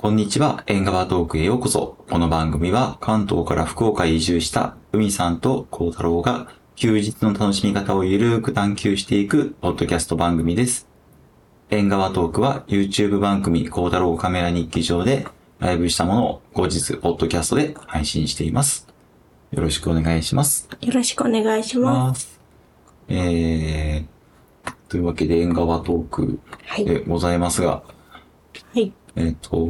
こんにちは、縁側トークへようこそ。この番組は関東から福岡へ移住した海さんと幸太郎が休日の楽しみ方をゆるーく探求していくポッドキャスト番組です。縁側トークは YouTube 番組幸太郎カメラ日記上でライブしたものを後日ポッドキャストで配信しています。よろしくお願いします。よろしくお願いします。えー、というわけで縁側トークはい。でございますが、はい。えっ、と、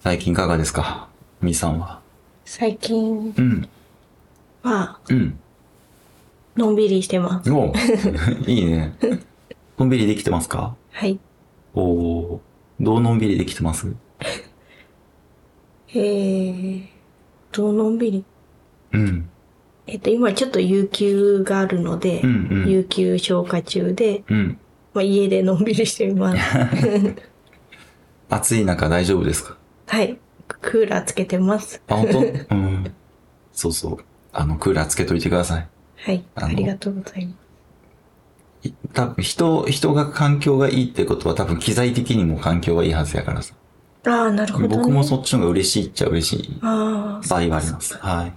最近いかがですか？みーさんは。最近うん。は、うん。のんびりしてます。おう いいね。のんびりできてますか？はい。おおーどうのんびりできてます？えー、と、のんびり？うん。えっと、今ちょっと有給があるので、うんうん有給消化中で、うん。まあ、家でのんびりしています。暑い中大丈夫ですか？はい。クーラーつけてます。あ、本当？うん。そうそう。あの、クーラーつけといてください。はい。ありがとうございます。い多分人、人が環境がいいってことは多分機材的にも環境がいいはずやからさ。ああ、なるほど、ね。僕もそっちの方が嬉しいっちゃ嬉しいああ、場合はあります。はい。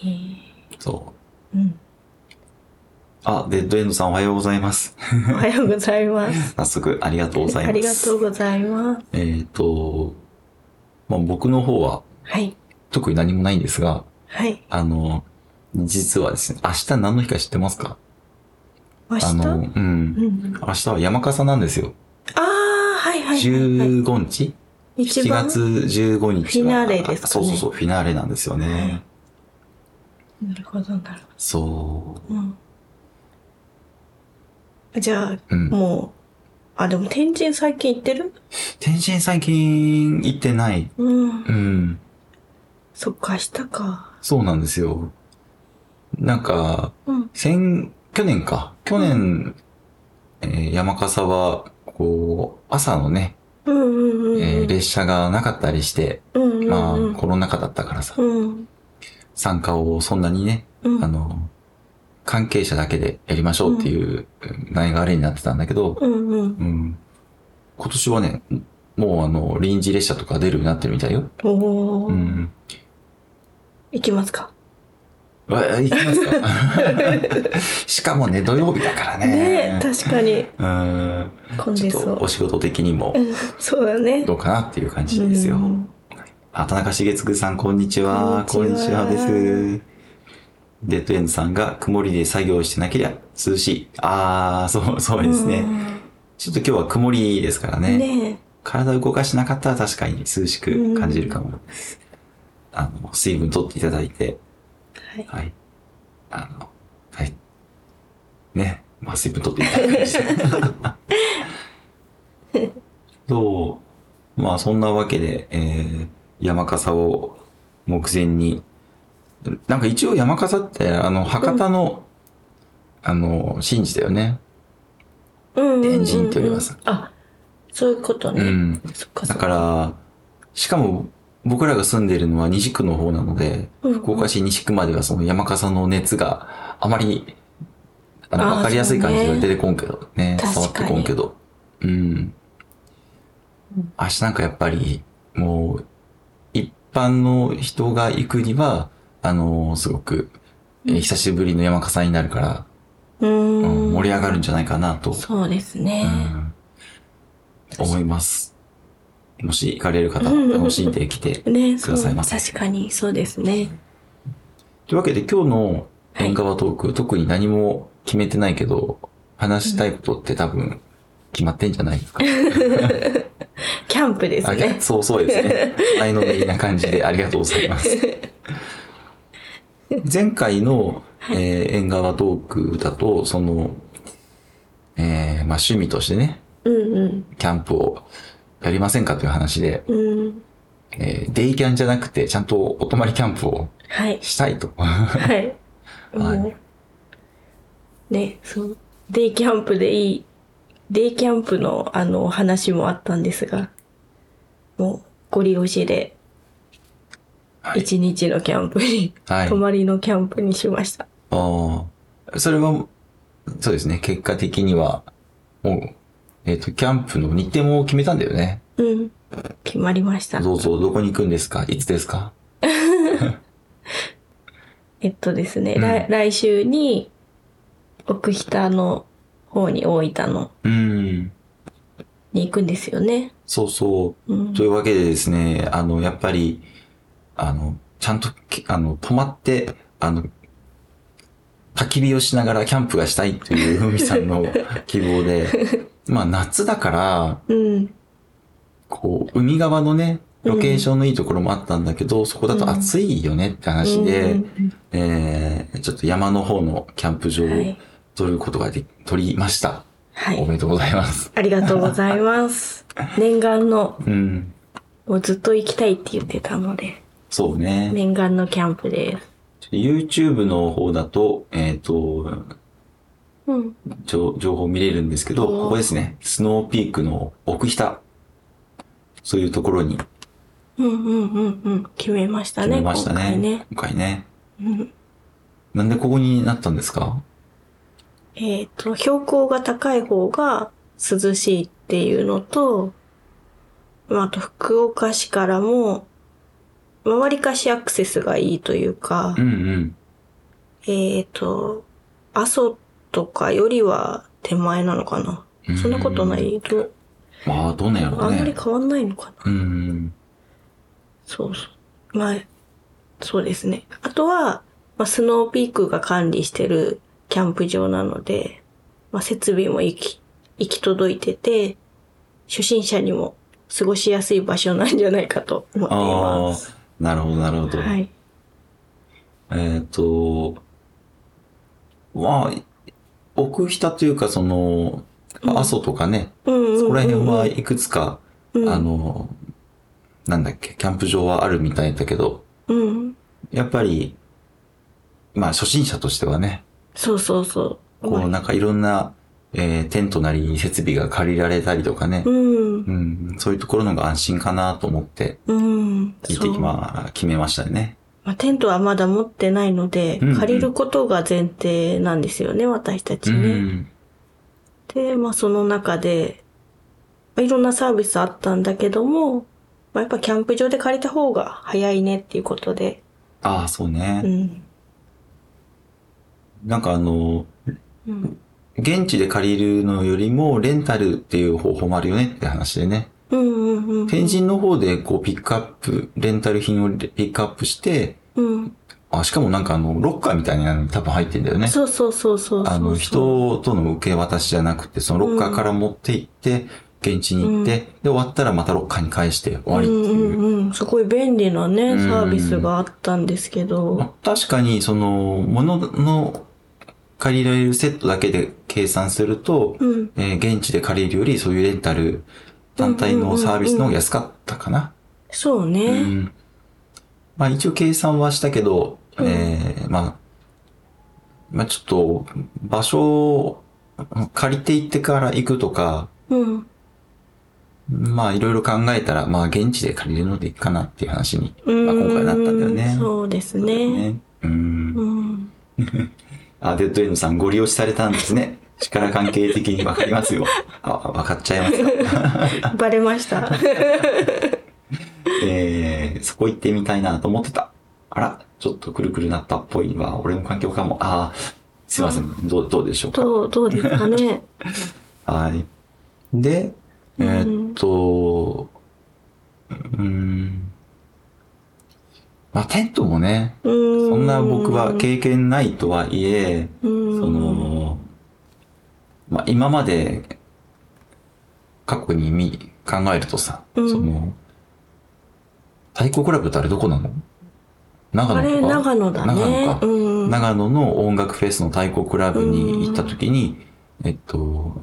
えーそう。うん。あ、デッドエンドさんおはようございます。おはようございます。早速ありがとうございます。ありがとうございます。えっ、と、まあ、僕の方ははい。特に何もないんですが、はい。あの、実はですね、明日何の日か知ってますか？明日？あの、うん。うん。明日は山笠なんですよ。ああ、はいはいはい、はい。15日？一 ?7 番月15日がフィナーレですかねそうそうそう、フィナーレなんですよね。なるほど、なるほそう。ど。うん。じゃあ、うん。もう、あ、でも天神最近行ってる？天神最近行ってない。うん。うん。そっか、明日か。そうなんですよ。なんか、うん。先、去年か。去年、えー山笠は、こう、朝のね、列車がなかったりして、うんうんうん。まあ、コロナ禍だったからさ、うん。参加をそんなにね、うん。あの、関係者だけでやりましょうっていう流れになってたんだけど、うんうん。うん。今年はね、もうあの、臨時列車とか出るようになってるみたいよ。おー。うん。行きますか？え、行きますか？しかもね、土曜日だからね。ねえ、確かに。うん。混んでそうお。仕事的にもうんそうだね。どうかなっていう感じですよ。うんあ、田中茂嗣さん、こんにちは。こんにちはです。デッドエンドさんが曇りで作業してなければ涼しい。あー、そう、そうですね。ちょっと今日は曇りですからうんね。ね体動かしなかったら確かに涼しく感じるかも。あの、水分取っていただいて、え。はい。はい。あの、はい。ね。まあ、水分取っていただきまして。そう？まあ、そんなわけで、えー、山笠を目前に、なんか一応山笠って、あの、博多の、あの、神事だよね。うんうんうんうん。天神っていうよりはさあ、そういうことね。うん。だそっかそっか。から、しかも、僕らが住んでいるのは西区の方なので、うんうん福岡市西区まではその山笠の熱があまり、あの、わかりやすい感じが出てこんけどね。確かに触ってこんけど。うん。明日なんかやっぱり、もう、一般の人が行くには、あのすごく、えーうん久しぶりの山笠になるから、ううんーん。盛り上がるんじゃないかなと、そうですうね。ん、思います。もし行かれる方、うん楽しんできて ね、く。ださいませ。確かに、そうですね。というわけで今日の縁側トーク、特に何も決めてないけど、話したいことって多分決まってんじゃないですか？キャンプですあね。そうそうですね。前のめりな感じでありがとうございます。前回の、えー縁側トークだと、その、えーまあ趣味としてね、うんうん。キャンプをやりませんかという話で、うん。えーデイキャンじゃなくて、ちゃんとお泊まりキャンプをはい。したいと。はい。はいね、そう。デイキャンプでいい。デイキャンプのあの話もあったんですが、もう、ご利用しで、はい一日のキャンプに、はい泊まりのキャンプにしました。ああ、それは、そうですね、結果的には、もう、えっ、と、キャンプの日程も決めたんだよね。うん。決まりました。どうぞ、どこに行くんですか？いつですか？えっとですね、うん来来週に、奥北の方に大分のうん。に行くんですよね。そうそう。うんというわけでですね、あの、やっぱり、あの、ちゃんとき、あの、泊まって、あの、焚き火をしながらキャンプがしたいというふみさんの 希望で、まあ夏だから、うん。こう、海側のね、ロケーションのいいところもあったんだけど、そこだと暑いよねって話で、うんえー、ちょっと山の方のキャンプ場をはい取ることができ、取りました。はい。おめでとうございます。ありがとうございます。念願の、うん。もうずっと行きたいって言ってたので、そうね。念願のキャンプです。YouTube の方だと、えっ、と、うん。情情報見れるんですけど、ここですね。スノーピークの奥下。そういうところにうんうんうんうん。決めましたね。決めましたね。今回ね。今回ね。うん。なんでここになったんですか？えっ、と、標高が高い方が涼しいっていうのと、まあ、あと福岡市からも、周りかしアクセスがいいというかう、んうん。えっ、と、阿蘇とかよりは手前なのかな。そんなことないと、まあ、どうなんやろあうんね。まり変わんないのかな。うんうん。そうそう。まあ、そうですね。あとは、まあ、スノーピークが管理してるキャンプ場なので、まあ、設備も行き、行き届いてて、初心者にも過ごしやすい場所なんじゃないかと思っていああます。、なるほど、なるほど。はい。えっ、と、まあ、奥下というか、その、阿蘇とかね、そこら辺はいくつか、うんあの、なんだっけ、キャンプ場はあるみたいだけど、うん。やっぱり、まあ初心者としてはね、そうそうそう。こうなんかいろんな、えーテントなり設備が借りられたりとかね、うん。うん、そういうところのが安心かなと思って、うん。聞いてきま、決めましたね。まあ、テントはまだ持ってないので、うんうん借りることが前提なんですよね、私たちうね。ん。で、まあその中で、まあ、いろんなサービスあったんだけども、まあ、やっぱキャンプ場で借りた方が早いねっていうことで、ああ、そうね。うん。なんかあの、うん。現地で借りるのよりもレンタルっていう方法もあるよねって話でね。うんうんうん。天神の方でこうピックアップ、レンタル品をピックアップして、うん。あ、しかもなんかあの、ロッカーみたいなのに多分入ってんだよね。そうそうそうそう。あの、人との受け渡しじゃなくて、そのロッカーから持って行って、現地に行って、で、終わったらまたロッカーに返して終わりっていう。うんうんうん。すごい便利なね、うんサービスがあったんですけど。ま確かに、その、物の借りられるセットだけで計算すると、うん。えー現地で借りるよりそういうレンタル単体のサービスの方が安かったかな。そううね。ん。まあ一応計算はしたけど、えーまあ、まあちょっと場所を借りて行ってから行くとか、うん。まあいろいろ考えたら、まあ現地で借りるのでいいかなっていう話に、うん。まあ今回なったんだよね。そうですね。ね。うんう。ん。あ、デッドエンドさんご利用しされたんですね。力関係的にわかりますよ。あ、わかっちゃいますか？バレました。えー、そこ行ってみたいなと思ってた。あら、ちょっとくるくるなったっぽいわ。俺の環境かも。あーすいません。どう、どうでしょうか？どう、どうですかね？はい。で、えーっと、うーん。まあ、テントもね。そんな僕は経験ないとはいえ、うん。その、まあ、今まで過去に見、考えるとさ、うんその、太鼓クラブってあれどこなの？長野とか？長野だね。長野か。うん。長野の音楽フェスの太鼓クラブに行った時に、えっと、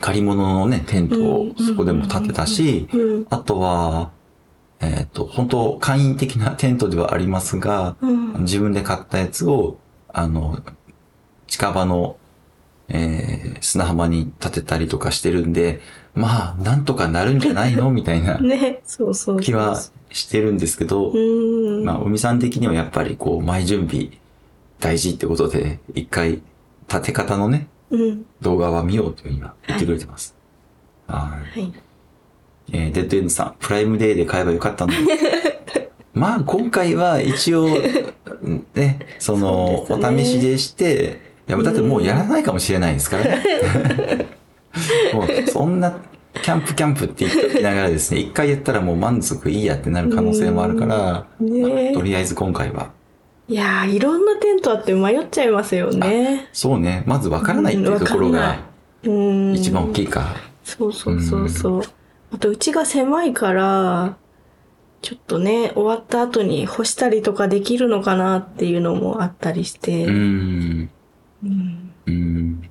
借り物のね、テントをそこでも建てたし、うん。あとは、えっと、本当簡易的なテントではありますが、うん。自分で買ったやつを、あの、近場の、えー砂浜に建てたりとかしてるんで、まあ、なんとかなるんじゃないの？みたいなね、そうそうそう。気はしてるんですけどう、ん。まあ、おみさん的にはやっぱりこう、前準備大事ってことで、一回、建て方のね、うん。動画は見ようというふうには言ってくれてます。はい。はい。えーデッドエンドさん、プライムデーで買えばよかったのに。まあ、今回は一応、ね、その、そねお試しでして、いや、だってもうやらないかもしれないですからね。もう、そんな、キャンプキャンプって言っておきながらですね、一回やったらもう満足いいやってなる可能性もあるから、ねまあとりあえず今回は。いやー、いろんなテントあって迷っちゃいますよね。そうね、まずわからないっていうところがうん。一番大きいか。そうそうそうそう。あと、うちが狭いから、ちょっとね、終わった後に干したりとかできるのかなっていうのもあったりして。うーん。うんうーん。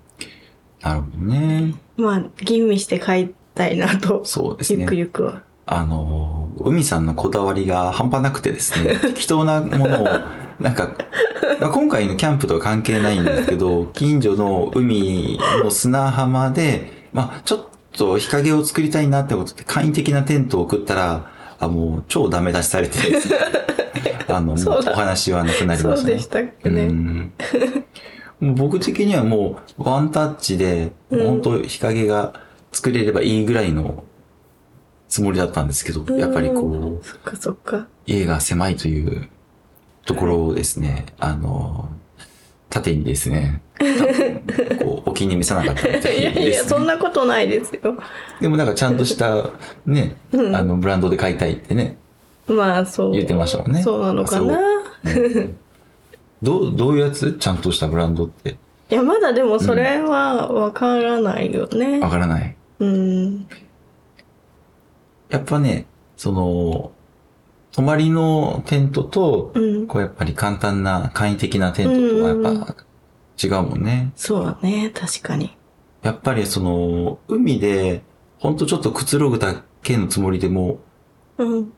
なるほどね。まあ、吟味して帰りたいなと。そうですねゆく。ゆくは。あの、海さんのこだわりが半端なくてですね、適当なものを、なんか、今回のキャンプとは関係ないんですけど、近所の海の砂浜で、まあちょっと日陰を作りたいなってことで簡易的なテントを送ったら、あ、もう超ダメ出しされて あの、もうお話はなくなりましたね。そうでしたっけうね。んもう僕的にはもうワンタッチで、うん本当日陰が作れればいいぐらいのつもりだったんですけど、やっぱりこう、そっかそっか。家が狭いというところをですね、あの、縦にですね、こう、お気に召さなかったみたいいやいや、です、ね。そんなことないですよ。でもなんかちゃんとした、ね、うんあの、ブランドで買いたいってね、まあ、そう。言ってましたもんねそうなのかな。うんどう、どういうやつ？ちゃんとしたブランドって。いや、まだでもそれはわからないよねわ。からない。うん。やっぱね、その、泊まりのテントと、うん。こうやっぱり簡単な簡易的なテントとはやっぱ違うもんね。そうだね、確かに。やっぱりその、海で、ほんとちょっとくつろぐだけのつもりでも、うん。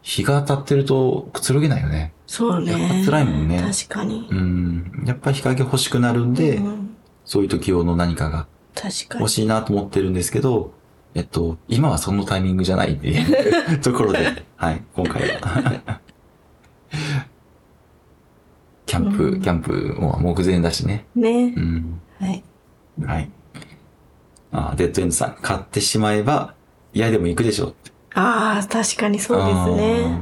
日が当たってるとくつろげないよね。そうやっね。ぱ辛いもんね確かに。うん。やっぱ日陰欲しくなるんで、うん、そういう時用の何かが確かに。欲しいなと思ってるんですけど、えっと、今はそのタイミングじゃないっていうところで、はい、今回は。キャンプ、うんキャンプも目前だしね。ねう。ん。はい。はい。あデッドエンドさん、買ってしまえば嫌でも行くでしょって。ああ、確かにそうですね。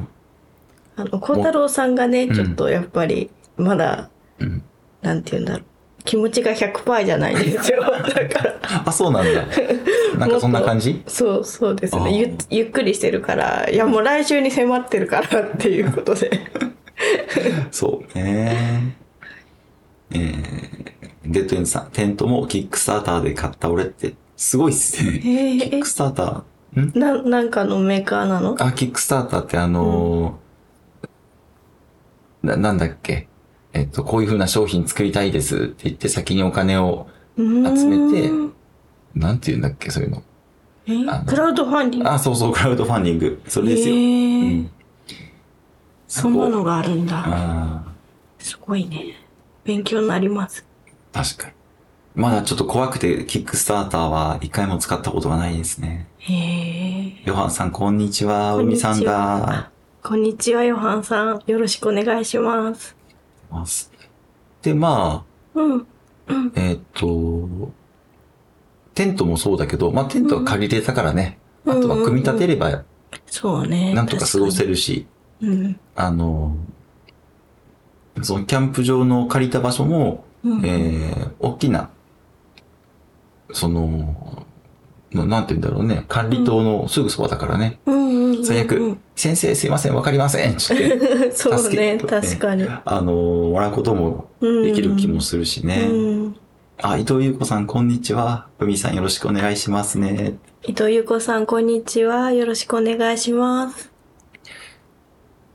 あの、孝太郎さんがね、うんちょっとやっぱり、まだ。うん。なんて言うんだろう。気持ちが100%じゃないですよ。だから、あ、そうなんだ。なんかそんな感じ？そう、そうですね。ゆゆっくりしてるから、いや、もう来週に迫ってるからっていうことで。そうね。えー、デッドエンドさん、テントもキックスターターで買った俺って、すごいっすね。へえキックスターターん？な、なんかのメーカーなの？あ、キックスターターってあのーな、なんだっけ？えっと、こういう風な商品作りたいですって言って先にお金を、集めてなんて言うんだっけそういうの。え？クラウドファンディング？あ、そうそう、クラウドファンディング。それですよ。うん。そんなのがあるんだ。あすごいね。勉強になります。あ、確かに。まだちょっと怖くて、キックスターターは一回も使ったことがないですね。へえ。ヨハンさん、こんにちは。こんにちは海さんだ。こんにちは、ヨハンさん。よろしくお願いします。ます。で、まうん。あ、えーっと、テントもそうだけど、まあテントは借りれたからね。うんあとは組み立てれば、そうね。なんとか過ごせる。るし、うん。あの、そのキャンプ場の借りた場所も、うんえー、大きな、その、のなんて言うんだろうね、管理棟のすぐそばだからね。うんうんうんうん。最悪、先生すいません、わかりませんつって、そうね、確かに。あの、もらうこともできる気もするしね。うん。あ、伊藤優子さん、こんにちは。海さん、よろしくお願いしますね。伊藤優子さん、こんにちは。よろしくお願いします。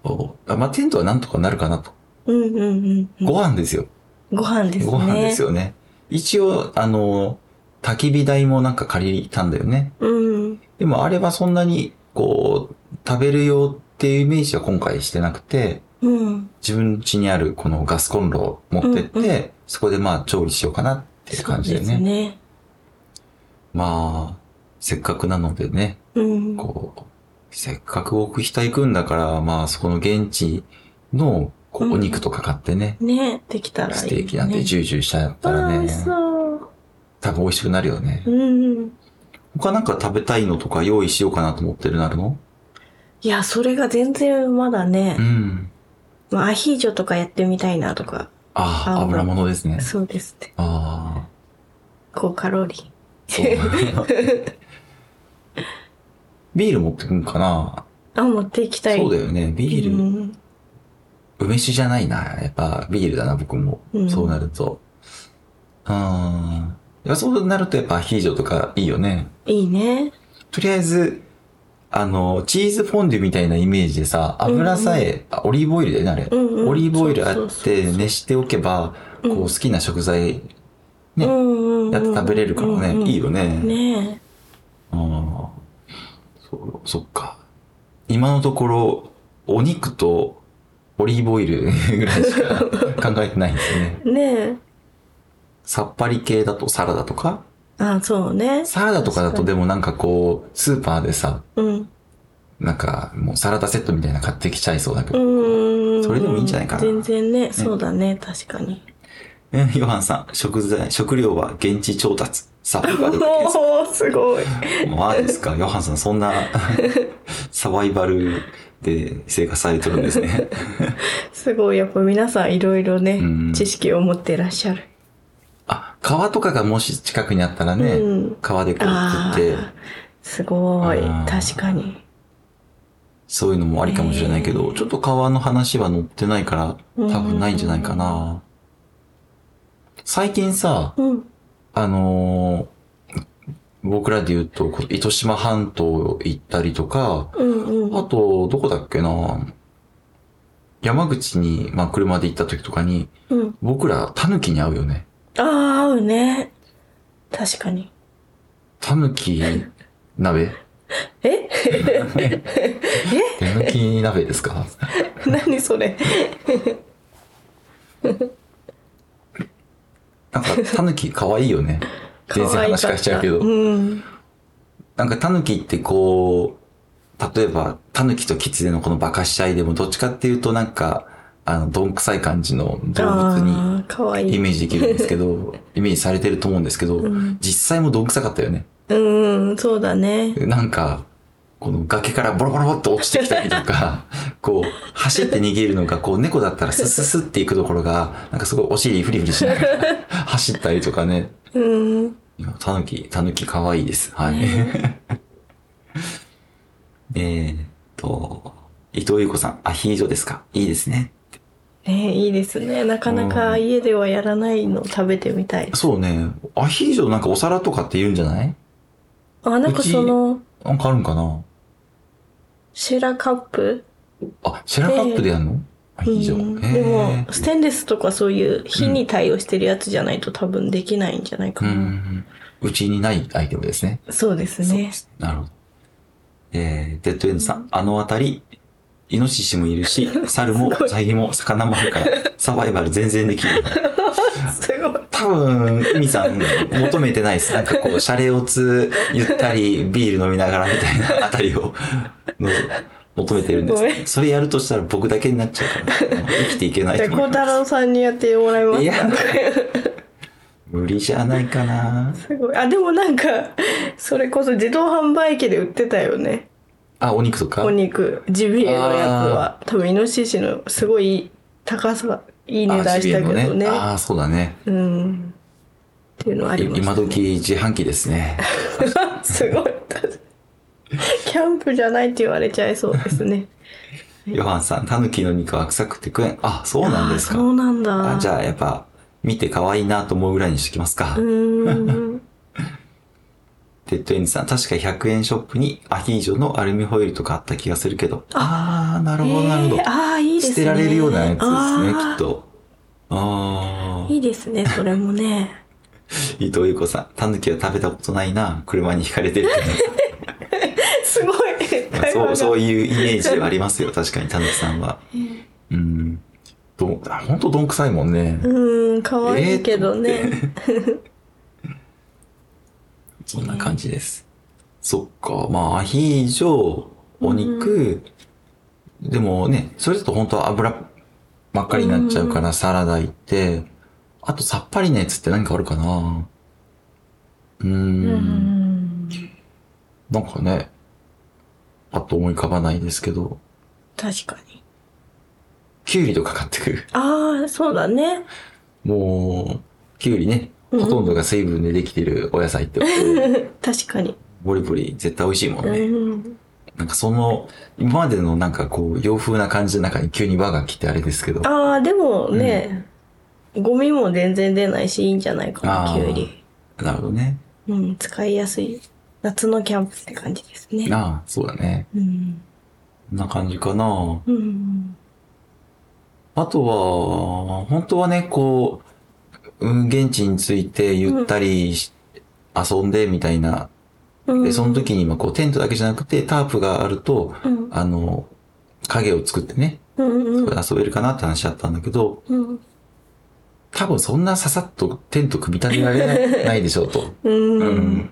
おあまあ、テントはなんとかなるかなと。うんうんうんうん。ご飯ですよ。ご飯ですね。ご飯ですよね。一応、あの、焚き火台もなんか借りたんだよね。うん。でもあれはそんなに、こう、食べる用っていうイメージは今回してなくて、うん。自分家にあるこのガスコンロを持ってって、うんうそこでまあ調理しようかなっていう感じでね。そうですね。まあ、せっかくなのでね、うん。こう、せっかく奥北行くんだから、まあそこの現地のこううんお肉とか買ってね、ね、できたらいい、ね。ステーキなんてジュージューしちゃったらねあー、そう。多分美味しくなるよね。うん。他なんか食べたいのとか用意しようかなと思ってるなるの？いや、それが全然まだねう、ん。まあ、アヒージョとかやってみたいなとか、ああ、あ油物ですね。そうですね。ああ。高カロリー。そう。ビール持ってくんかな？あ、持っていきたい。そうだよね。ビール、うん梅酒じゃないな。やっぱビールだな、僕も。うんそうなると。うん。やそうなるとやっぱアヒージョとかいいよね。いいね。とりあえず、あの、チーズフォンデュみたいなイメージでさ、油さえ、あオリーブオイルだよね、あれ。うんうんオリーブオイルあって熱しておけば、こう好きな食材ねうんうんうんやって食べれるからね、うんうんいいよね。ねああ。そう、そっか。今のところ、お肉とオリーブオイルぐらいしか 考えてないんですね。え。ねさっぱり系だとサラダとか？え。あ、そうね。サラダとかだとでもなんかこう、スーパーでさ、うん。なんかもうサラダセットみたいなの買ってきちゃいそうだけど。うん。それでもいいんじゃないかな全然ね、そうだね、確かに。えヨハンさん、食材、食料は現地調達。サバイバル。おー、すごい。マジですかヨハンさん、そんな サバイバルで生活されてるんですね。すごい。やっぱ皆さんいろいろねうん、知識を持ってらっしゃる。あ、川とかがもし近くにあったらね、うん川でこうあ食って、あ、すごい確かに。そういうのもありかもしれないけど、ちょっと川の話は載ってないから、多分ないんじゃないかな。最近さ、うん。あのー僕らで言うと、糸島半島行ったりとか、うんうん。あと、どこだっけな山口に、まあ、車で行った時とかに、うん。僕ら、タヌキに会うよね。ああ、合うね。確かに。タヌキ鍋？え？タヌキ鍋ですか？何それ？なんか、タヌキ可愛いよね。全然話変えちゃうけど。うん。なんかタヌキってこう、例えばタヌキとキツネのこのバカし合いでもどっちかっていうとなんか、あの、どんくさい感じの動物に。イメージできるんですけど、イメージされてると思うんですけど、ん実際もどんくさかったよね。うん、そうだね。なんか、この崖からボロボロって落ちてきたりとか、こう、走って逃げるのが、こう、猫だったらスススっていくところが、なんかすごいお尻フリフリしながら 走ったりとかね。うん。タヌキ、タヌキ可愛いです。はい。えーっと、伊藤優子さん、アヒージョですかいいですね。ねいいですね。なかなか家ではやらないの食べてみたい。そうね。アヒージョなんかお皿とかって言うんじゃない？あ、なんかその、なんかあるんかな？シェラカップ？あ、シェラカップでやるの、アヒージョ。うんでも、ステンレスとかそういう火に対応してるやつじゃないと多分できないんじゃないかうな。ん。うちにないアイテムですね。そうですね。なるほど。えー、デッドエンドさん、あのあたり、イノシシもいるし、猿も、ウサギも、魚もあるから、サバイバル全然できる。すごい。多分、海さん、求めてないです。なんかこう、シャレオツ、ゆったり、ビール飲みながらみたいなあたりを、の求めてるんですごめんそれやるとしたら僕だけになっちゃうから、生きていけないじゃあ、孝と思いま太郎さんにやってもらいますかいや無理じゃないかな。すごい。あ、でもなんか、それこそ自動販売機で売ってたよね。あ、お肉とか？お肉、ジビエのやつは。多分、イノシシのすごい高さ、いい値段したけどね。ああ、そうだね。うん。っていうのありました、今時自販機ですね。すごい。キャンプじゃないって言われちゃいそうですね。ヨハンさん、タヌキの肉は臭くて食えん。あ、そうなんですか。あそうなんだ。あじゃあ、やっぱ、見て可愛いなと思うぐらいにしときますか。うーん。デッドエンジさん、確か100円ショップにアヒージョのアルミホイルとかあった気がするけど。ああー、なるほど、なるほどえー。ああ、いいですね。捨てられるようなやつですね、きっと。ああ。いいですね、それもね。伊藤優子さん、タヌキは食べたことないな。車に惹かれてる すごい。そう、がそういうイメージはありますよ。確かに、タヌキさんは。うん。どん、ほんとどんくさいもんね。うーん、可愛いけどね。そんな感じです。そっか。まあ、アヒージョ、お肉、でもね、それだと本当は油ばっかりになっちゃうからサラダ行って、あとさっぱりなやつって何かあるかなうー。うんん。なんかね、パッと思い浮かばないですけど、確かに。キュウリとか買ってくる。ああ、そうだね。もう、キュウリね、うんうんほとんどが水分でできてるお野菜って、確かに。ボリボリ絶対美味しいもんうね。ん。なんかその、今までのなんかこう、洋風な感じの中に急に和が来てあれですけど、ああ、でもね、ゴミも全然出ないし、いいんじゃないかな、きゅうり。なるほどね。うん、使いやすい。夏のキャンプって感じですね。ああ、そうだね。うん。こんな感じかな。うん。あとは、本当はね、こう、うん現地についてゆったりし、遊んでみたいな。うん。で、その時に今こうテントだけじゃなくてタープがあると、うん。あの、影を作ってね、遊べるかなって話だったんだけど、うん。多分そんなささっとテント組み立てられないでしょうと。うん。う。うんん。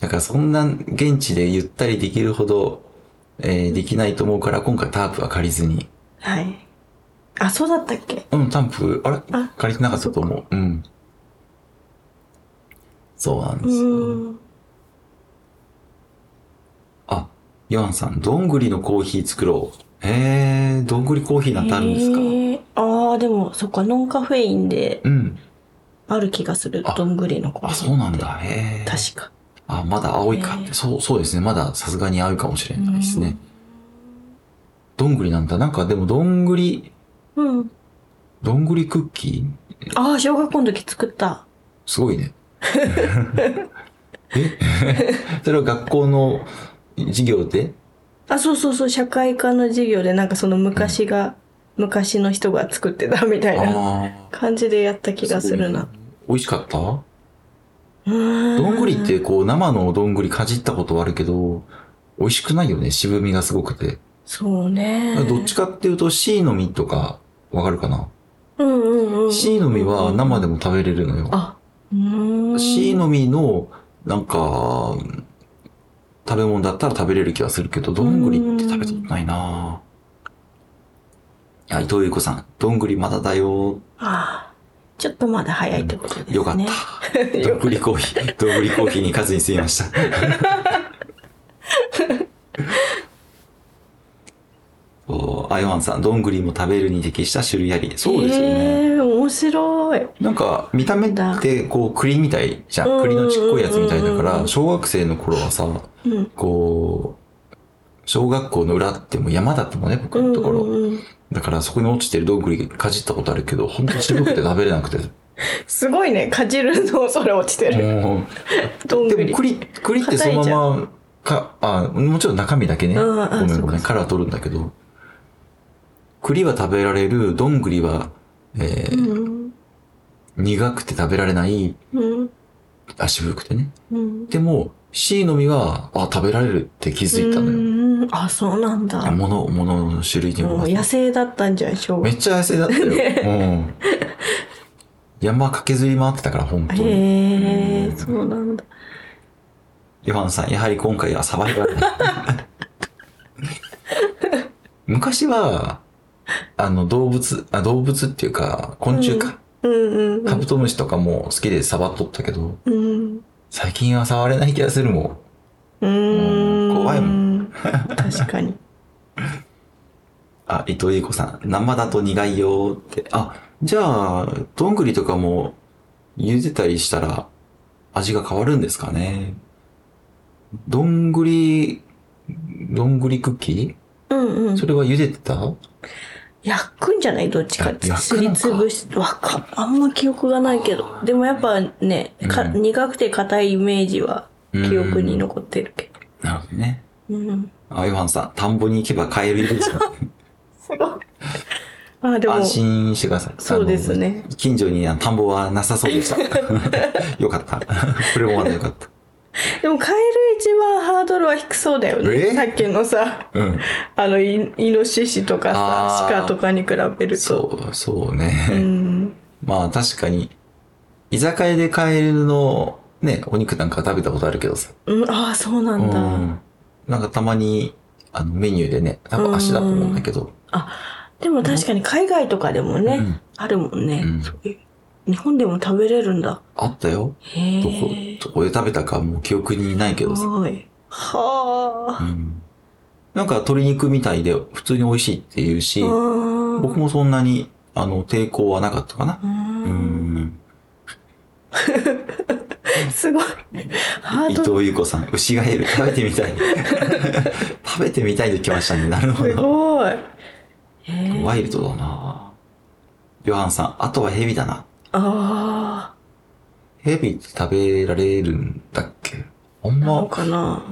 だからそんな現地でゆったりできるほど、えーできないと思うから今回タープは借りずに。はい。あ、そうだったっけ？うん、タープ、あれ？あ借りてなかったと思う。うん。そうなんですよ。うん。あ、ヨハンさん、どんぐりのコーヒー作ろう。へえ、どんぐりコーヒーなんてあるんですか、ああ、でも、そっか、ノンカフェインでうん。ある気がするあ。どんぐりのコーあ、ヒー。そうなんだ。へえ。確か。あ、まだ青いかって。へーそう、そうですね。まださすがに青いかもしれないですね。どんぐりなんだ。なんかでもどんぐり、うん。どんぐりクッキー？ああ、小学校の時作った。すごいね。え？それは学校の授業で？あ、そうそうそう、社会科の授業でなんかその昔が、昔の人が作ってたみたいな。感じでやった気がするな。美味しかった？うーんどんぐりってこう生のどんぐりかじったことはあるけど、美味しくないよね。渋みがすごくて。そうね。どっちかっていうと C の実とかわかるかな？うんうんうん。?C の実は生でも食べれるのよ。あ、うーん。C の実のなんか、食べ物だったら食べれる気がするけど、どんぐりって食べたことないなぁ。あ、伊藤優子さん、どんぐりまだだよ。ああ、ちょっとまだ早いってことですね。よかった。どんぐりコーヒー、どんぐりコーヒーに数にすみました。そうあ、ヨハンさん、どんぐりも食べるに適した種類あり。そうですよね。えー、面白い。なんか、見た目って、こう、栗みたいじゃん。うん栗のちっこいやつみたいだかうんら、小学生の頃はさ、うん。こう、小学校の裏ってもう山だったもんね、僕のところ。うんうんうんだからそこに落ちてるどんぐりかじったことあるけど、ほんと渋くて食べれなくて。すごいね、かじるのそれ落ちてる。もどんう、ぐり。でも栗、栗ってそのまま、か、あ、もちろん中身だけね。ごめんごめん、そうか殻は取るんだけど。栗は食べられる、どんぐりは、えーうん。苦くて食べられない、うん。あ、渋くてね。うん。でも、C の実は、あ、食べられるって気づいたのよ。うんあ、そうなんだ。あ物、物の種類にももう。野生だったんじゃん、小学めっちゃ野生だったよ。うん。山駆けずり回ってたから、本当に。へえ、そうなんだ。ヨハンさん、やはり今回はサバイバルだ。昔は、あの、動物、あ、動物っていうか、昆虫か。うんうんカブトムシとかも好きで触っとったけど、うん。最近は触れない気がするもん。うん。怖いもん。確かに。あ、伊藤優子さん、生だと苦いよって。あ、じゃあ、どんぐりとかも茹でたりしたら味が変わるんですかね。どんぐり、どんぐりクッキうんうんー。それは茹でてた？焼くんじゃない？どっちかすりつぶし、わか、あんま記憶がないけど。でもやっぱね、かうん苦くて硬いイメージは記憶に残ってるけなるほどね。ど。うん。あ、ヨハンさん、田んぼに行けばカエルいるんですよ。すごい。あ、でも、安心してください。そうですねあの。近所にあの田んぼはなさそうでした。よかった。これもまだよかった。でもカエル一番ハードルは低そうだよえ？ね。さっきのさ、うん。あの、イイノシシとかさ鹿とかに比べると。そう、そうね。うん。まあ確かに、居酒屋でカエルのね、お肉なんか食べたことあるけどさ。うん、ああ、そうなんだ。うん。なんかたまに、あのメニューでね、多分足だと思うんだけど。でも確かに海外とかでもね、うんあるもんね、うんそういう日本でも食べれるんだ。あったよ。へどこえ。、どこで食べたかもう記憶にないけどさ。はい。はあ。うん。なんか鶏肉みたいで普通に美味しいって言うし、僕僕もそんなに、あの、抵抗はなかったかな。う。うんん。すごい。ハ伊藤優子さん、牛ガエル食べてみたい。食べてみたいときましたね。なるほすど。ごい。ワイルドだなヨハンさん、あとはヘビだな。あヘビって食べられるんだっけ？あんあ。なのま、かな。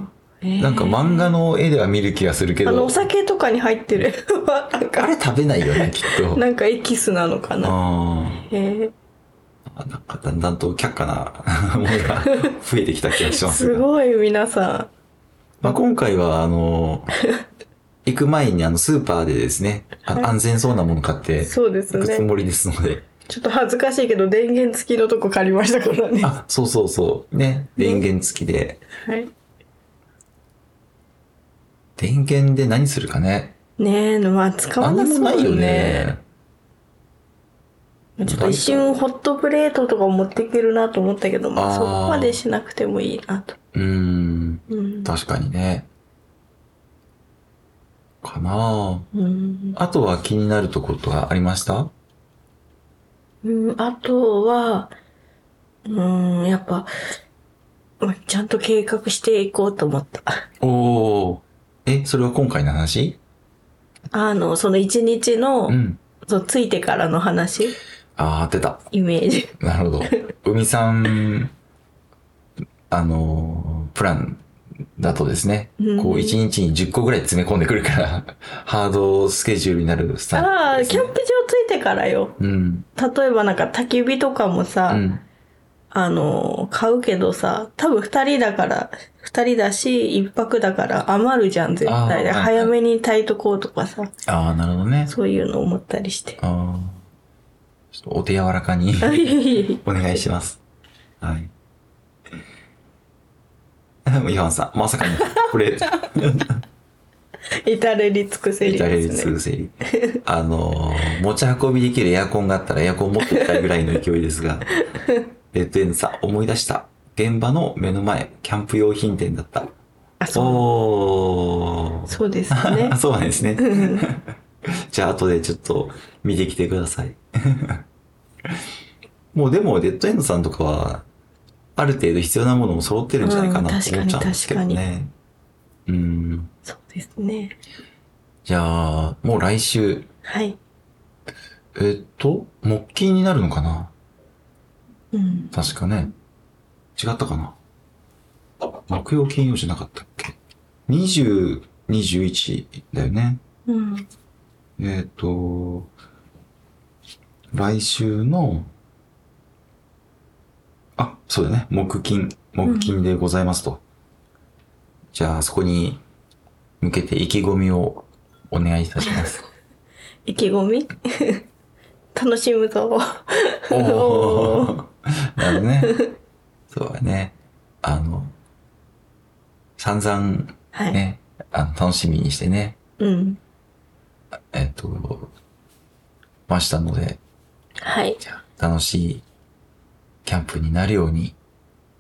へえなんか漫画の絵では見る気がするけあの、どお、酒とかに入ってる。なんあか、れ食べないよね、きっと。なんかエキスなのかな。あへえ。あ。なんかだんだんと却下な ものが増えてきた気がしますが。すごい、皆さまあ、今回は、あの、行く前にあのスーパーでですね、あはい安全そうなもの買ってん。そうです行くつね。もりですので。ちょっと恥ずかしいけど、電源付きのとこ借りましたからね。あ、そうそうそう。ね。電源付きで。はい。電源で何するかね。ねえ、まあ、使わ何なそうよにもないよねね。。ちょっと一瞬ホットプレートとか持っていけるなと思ったけど、まあ、そこまでしなくてもいいなと。うーん。うん。確かにね。かなあうん。あとは気になるところとかありました？うん、あとは、うん、やっぱ、まあちゃんと計画していこうと思った。おー。え、それは今回の話？あの、その一日の、うん。そう、ついてからの話、あー、出た。イメージ。なるほど。海さん、あのー、プランだとですね、うんこう一日に10個ぐらい詰め込んでくるから、ハードスケジュールになるスタイルああ、ですね、キャンプ場ついてからよ。うん。例えばなんか焚き火とかもさ、うん。あの、買うけどさ、多分二人だから、二人だし、一泊だから余るじゃん、絶対で。早めに炊いとこうとかさ、ああ、なるほどね。そういうの思ったりして。ああ。ちょっとお手柔らかに お願いします。はい。ヨハンさん、まさかの、これ、え 至れり尽くせり至れり。尽くせり。あのー、持ち運びできるエアコンがあったらエアコン持っていきたいぐらいの勢いですが、レッドエンドさん、思い出した。現場の目の前、キャンプ用品店だった。あ、そう。おー。そうですねあ。そうなんですね。じゃあ、後でちょっと見てきてください。もうでも、レッドエンドさんとかは、ある程度必要なものも揃ってるんじゃないかなうんと思っちゃうんですけど確ね。うん。ですね。じゃあ、もう来週、はい。えっと、木金になるのかな？うん。確かね。違ったかな？木曜金曜じゃなかったっけ ?20、21だよね。うん。えっ、と、来週の、あ、そうだね。木金、木金でございますと。じゃあ、そこに向けて意気込みをお願いいたします。意気込み？楽しむぞ。おー なるね。そうだね。あの、散々はい。ね、あの楽しみにしてね、うん。えっ、と、ましたので、はい。じゃあ楽しいキャンプになるように、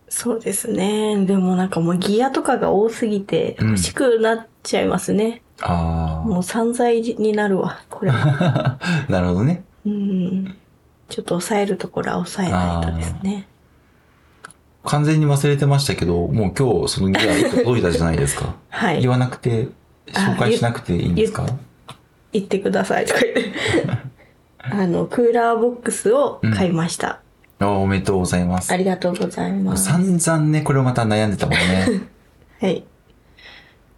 そうですね。でもなんかもうギアとかが多すぎてうん欲しくなっちゃいますね。あもう散財になるわ、これは。あ、なるほどね。うん。ちょっと抑えるところは抑えないとですね。完全に忘れてましたけど、もう今日そのギア1個届いたじゃないですか。はい言。わなくて、紹介しなくていいんですか？言ってくださいとか言って。あの、クーラーボックスを買いました。あおめでとうございますあ。りがとうございます。散々ね、これをまた悩んでたもんね。はい。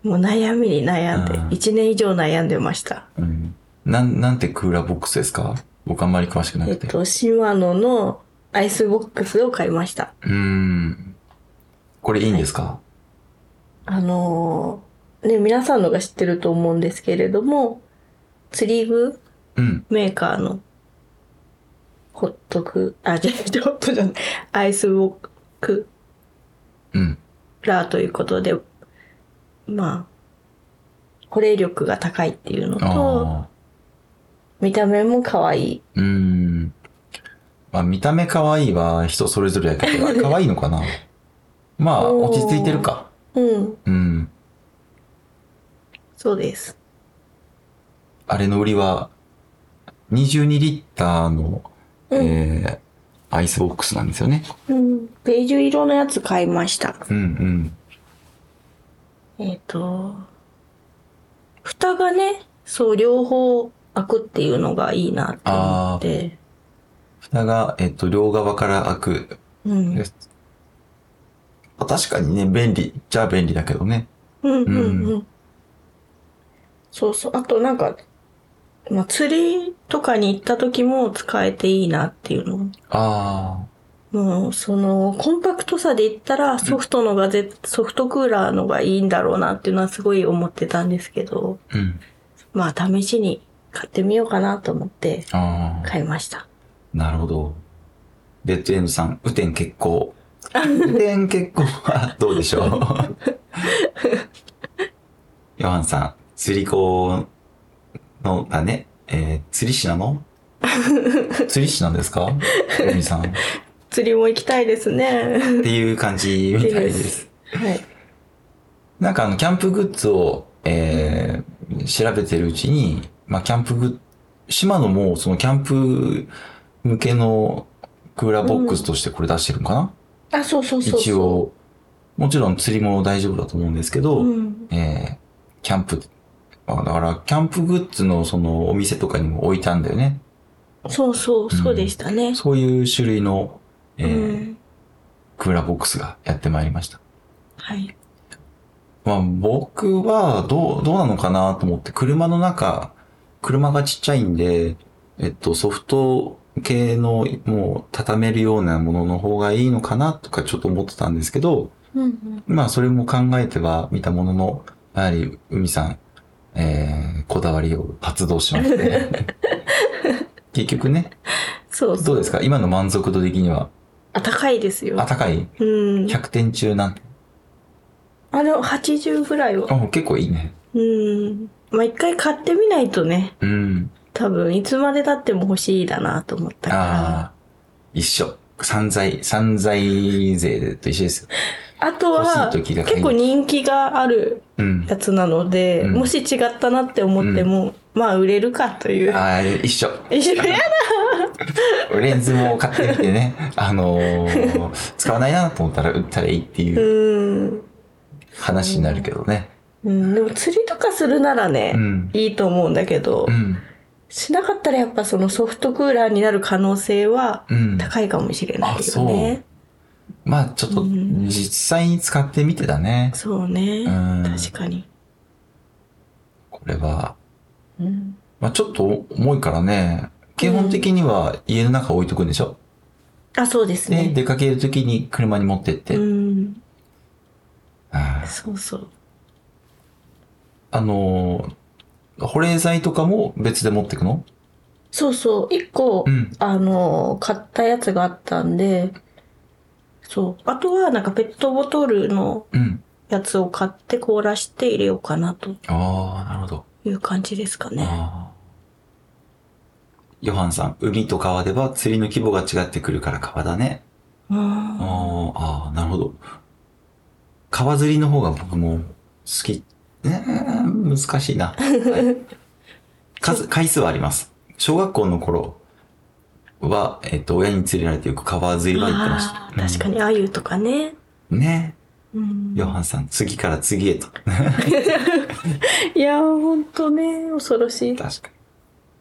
もう悩みに悩んで、うん1年以上悩んでました。うん。なん、なんてクーラーボックスですか？僕あんまり詳しくなく。えってと、シマノのアイスボックスを買いました。うーん。これいいんですか、あのーね、皆さんのが知ってると思うんですけれども、釣り具うん。メーカーのホットク、あ、じゃあ、ホットじゃない、アイスボック？うん。ラーということで、まあ、保冷力が高いっていうのと、ああ。見た目も可愛い。うーん。まあ見た目可愛いは人それぞれやけど、可愛いのかな？まあ、おー落ち着いてるか。うん。うん。そうです。あれの売りは、22リッターの、うんえー、アイスボックスなんですよね。うん。ベージュ色のやつ買いました。うんうん。えっ、と、蓋がね、そう、両方開くっていうのがいいなって思って。蓋が、えっと、両側から開く。うん。あ確かにね、便利。じゃあ便利だけどね。うんうんう。うんそうそう。あとなんか、まあ、釣りとかに行った時も使えていいなっていうの。あもう、その、コンパクトさで言ったら、ソフトのがぜ、ソフトクーラーのがいいんだろうなっていうのはすごい思ってたんですけど、あ。うん。まあ、試しに買ってみようかなと思ってああ。買いました。なるほど。レッドエンドさん、雨天決行。雨天決行はどうでしょう？ヨハンさん、釣り子のだね、えー、釣り師なの？釣り師なんですか？海さん。っ釣りも行きたいですね。ていう感じみたいです。はい。なんかあの、キャンプグッズを、えー、調べてるうちに、まあ、キャンプグッ島野もそのキャンプ向けのクーラーボックスとしてこれ出してるのかな、あ、そうそうそうそう。一。応、もちろん釣りも大丈夫だと思うんですけど、うん。えー、キャンプ、あだから、キャンプグッズのそのお店とかにも置いたんだよね。そうそう、そうでしたね。そういう種類の、えうーん。クーラーボックスがやってまいりました。はい。まあ僕はどう、どうなのかなと思って、車の中、車がちっちゃいんで、えっと、ソフト系のもう畳めるようなものの方がいいのかなとかちょっと思ってたんですけど、うんうん。まあそれも考えては見たものの、やはり海さん、えー、こだわりを発動しまして、結局ね、そう。どうですか？今の満足度的には、あ、高いですよあ、。高い？うん。100点中なんて、あの、80ぐらいは。あ、結構いいね。うん。まあ、一回買ってみないとね、うん。多分、いつまで経っても欲しいだなと思ったあかあ、一緒。散財、散財税と一緒ですよ。ら。あとは、結構人気があるうん。やつなので、うんもし違ったなって思っても、まあ、売れるかという。ああ、一緒。一緒やだ レンズも買ってみてね、あのー 使わないなと思ったら売ったらいいっていううん。話になるけどね。うん、でも釣りとかするならね、うんいいと思うんだけど、うん。しなかったらやっぱそのソフトクーラーになる可能性はうん。高いかもしれないよね。まあちょっとうん実際に使ってみてだね。そうね、うん確かに。これは。うん、まあちょっと重いからね、基本的には家の中置いとくんでしょ、あ、そうですで、ね。出かけるときに車に持ってって。うん、あーそうそう。あのー保冷剤とかも別で持ってくの？そうそう。一個、うんあの、買ったやつがあったんで、そう。あとはなんかペットボトルのうん。やつを買って凍らして入れようかなとああ、なるほど。いう感じですかね。ヨハンさん、海と川では釣りの規模が違ってくるから川だね。うんあーあー、なるほど。川釣りの方が僕も好き。ねえ難しいな。はい 数、回数はあります。小学校の頃は、えっ、と、親に連れられてよく川釣りは行ってました。確かに、あゆとかね。うんねうんヨハンさん、次から次へと。いやー、ほんとね、恐ろしい。確か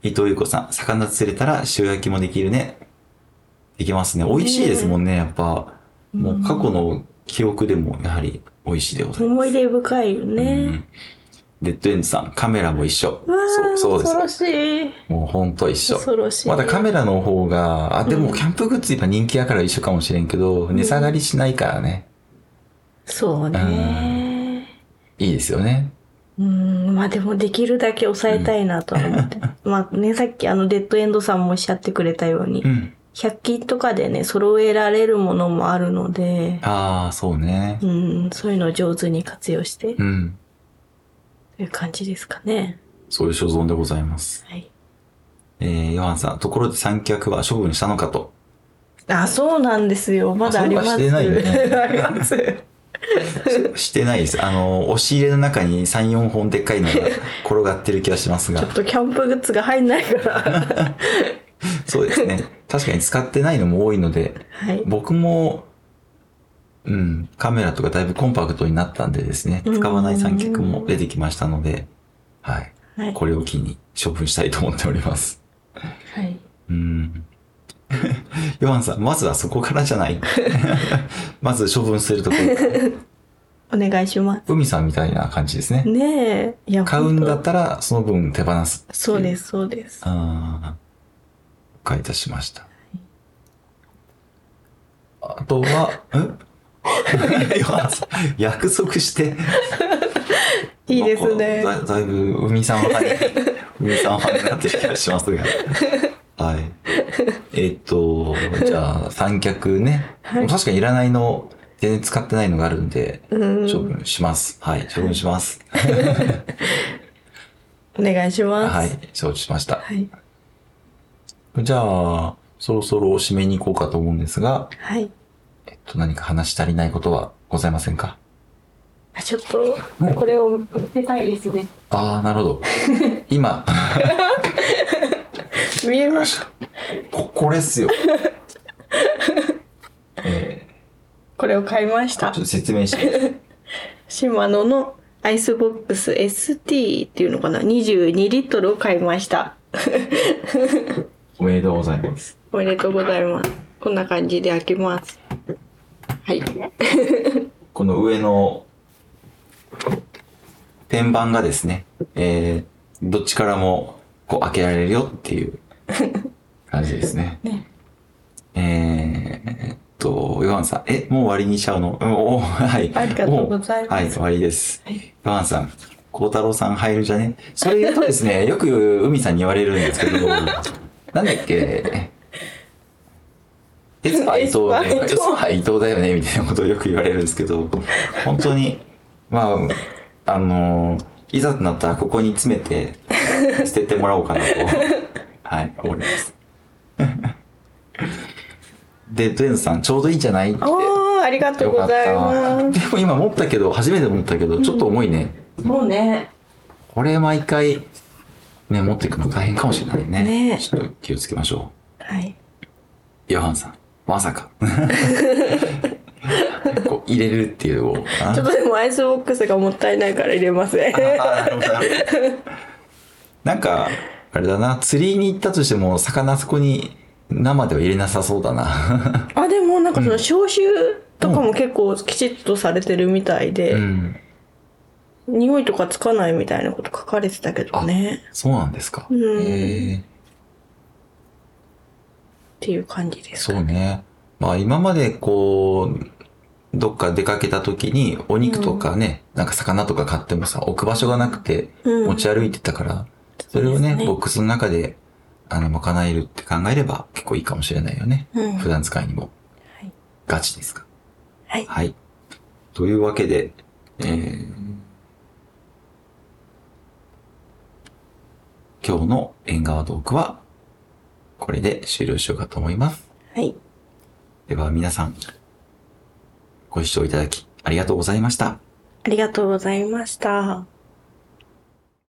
に。伊藤優子さん、魚釣れたら塩焼きもできるね。できますね。美味しいですもんね、やっぱ。もう過去の記憶でもやはり美味しいでございます。思い出深いようね。んレッドエンドさん、カメラも一緒。うそう、そう恐ろです。しい。もうほんと一緒。恐ろしい。まだカメラの方が、あ、でもキャンプグッズ今人気やから一緒かもしれんけど、値下がりしないからね。そうね。いいですよね。うん、まあでもできるだけ抑えたいなとは思って。まあね、さっきあのデッドエンドさんもおっしゃってくれたようにう、ん。100均とかでね、揃えられるものもあるので、ああ、そうね。うん、そういうのを上手に活用して、とうん。いう感じですかね。そういう所存でございます。はい。えー、ヨハンさん、ところで三脚は処分したのかと。あ、そうなんですよ。まだあります。してないね あります。してないです。あの、押し入れの中に3、4本でっかいのが転がってる気がしますがちょっ。とキャンプグッズが入んないから。そうですね。確かに使ってないのも多いので、はい。僕も、うん、カメラとかだいぶコンパクトになったんでですね、使わない三脚も出てきましたので、はい。はい。これを機に処分したいと思っております。はい。うん。ヨハンさん、まずはそこからじゃない。まず処分するところ。お願いしま海さんみたいな感じですねす。。ねえ。いや、買うんだ本ったら、その分手放す。当そうです、そうです。ああ、了解いたしました。あとは、ん 約束して。いいですね。だだいぶ、海さん派に、海さん派になってる気がしますが。はい。えっと、じゃあ、三脚ね。はい確かにいらないの、全然使ってないのがあるんで、うん。処分します。はい、処分します。お願いします。はい、承知しました。はい。じゃあ、そろそろお締めに行こうかと思うんですが、はい。と、何か話し足りないことはございませんか？あちょっと、これを見せたいですね。ああ、なるほど。今、見えますこ、これっすよ。えこれを買いましたーちょっ。と説明して。シマノのアイスボックス ST っていうのかな ?22 リットルを買いました。おめでとうございます。おめでとうございます。こんな感じで開けます。はい。この上の天板がですね、えー、どっちからもこう開けられるよっていう 感じですね。ねえーっと、ヨハンさん、え、もう終わりにしちゃうの？うんおはい。ありがとうございますもはい、終わりです。はいヨハンさん、孝太郎さん入るじゃね？それ言うとですね、よく海さんに言われるんですけど、なんだっけ、エスパー伊藤だよね。エエスパー伊藤だよね、みたいなことをよく言われるんですけど、本当に、まあ、あの、いざとなったらここに詰めて捨ててもらおうかなと、はい、思います。で、トレンズさん、ちょうどいいんじゃない？って。おー、ありがとうよかっございまた。でも今持ったけど、初めて持ったけど、ちょっと重いね。す。もうね、これ毎回、ね、持っていくの大変かもしれないね。ねちょっと気をつけましょはい。う。ヨハンさん、まさか。こう入れるっていうのを。あ ちょっとでもアイスボックスがもったいないから入れますね。あなんか、あれだな、釣りに行ったとしても、魚あそこに生では入れなさそうだな。あ、でもなんかその消臭とかも結構きちっとされてるみたいで、うん。匂いとかつかないみたいなこと書かれてたけどね。そうなんですか。うんへえっていう感じです。そうね。まあ今までこう、どっか出かけた時にお肉とかね、なんか魚とか買ってもさ、置く場所がなくてうん持ち歩いてたから、それをね、ねボックスの中で、あの、賄えるって考えれば結構いいかもしれないよね。うん普段使いにも。はいガチですか。はい。はい。というわけで、えー、今日の縁側トークは、これで終了しようかと思います。はい。では皆さん、ご視聴いただきありがとうございました。ありがとうございました。